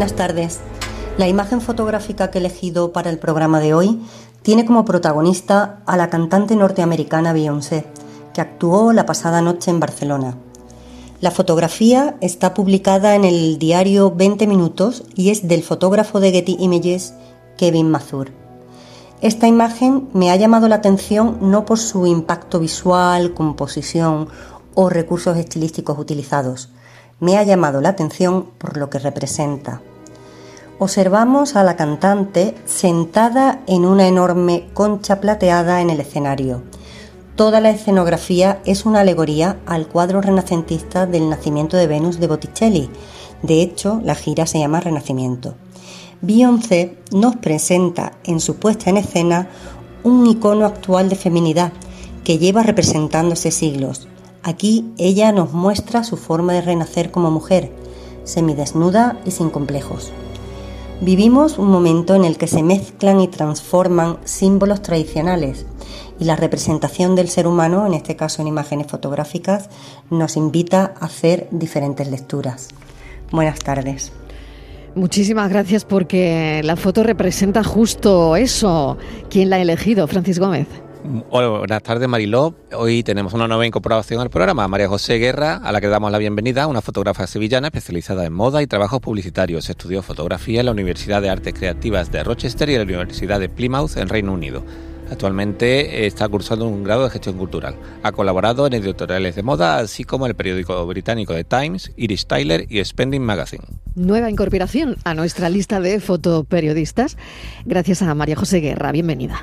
Buenas tardes. La imagen fotográfica que he elegido para el programa de hoy tiene como protagonista a la cantante norteamericana Beyoncé, que actuó la pasada noche en Barcelona. La fotografía está publicada en el diario 20 Minutos y es del fotógrafo de Getty Images, Kevin Mazur. Esta imagen me ha llamado la atención no por su impacto visual, composición o recursos estilísticos utilizados, me ha llamado la atención por lo que representa. Observamos a la cantante sentada en una enorme concha plateada en el escenario. Toda la escenografía es una alegoría al cuadro renacentista del nacimiento de Venus de Botticelli. De hecho, la gira se llama Renacimiento. Beyoncé nos presenta en su puesta en escena un icono actual de feminidad que lleva representándose siglos. Aquí ella nos muestra su forma de renacer como mujer, semidesnuda y sin complejos. Vivimos un momento en el que se mezclan y transforman símbolos tradicionales y la representación del ser humano, en este caso en imágenes fotográficas, nos invita a hacer diferentes lecturas. Buenas tardes. Muchísimas gracias porque la foto representa justo eso. ¿Quién la ha elegido? Francis Gómez. Buenas tardes Mariló. Hoy tenemos una nueva incorporación al programa, María José Guerra, a la que damos la bienvenida, una fotógrafa sevillana especializada en moda y trabajos publicitarios. Estudió fotografía en la Universidad de Artes Creativas de Rochester y en la Universidad de Plymouth en Reino Unido. Actualmente está cursando un grado de gestión cultural. Ha colaborado en editoriales de moda, así como el periódico británico The Times, Irish Tyler y Spending Magazine. Nueva incorporación a nuestra lista de fotoperiodistas. Gracias a María José Guerra. Bienvenida.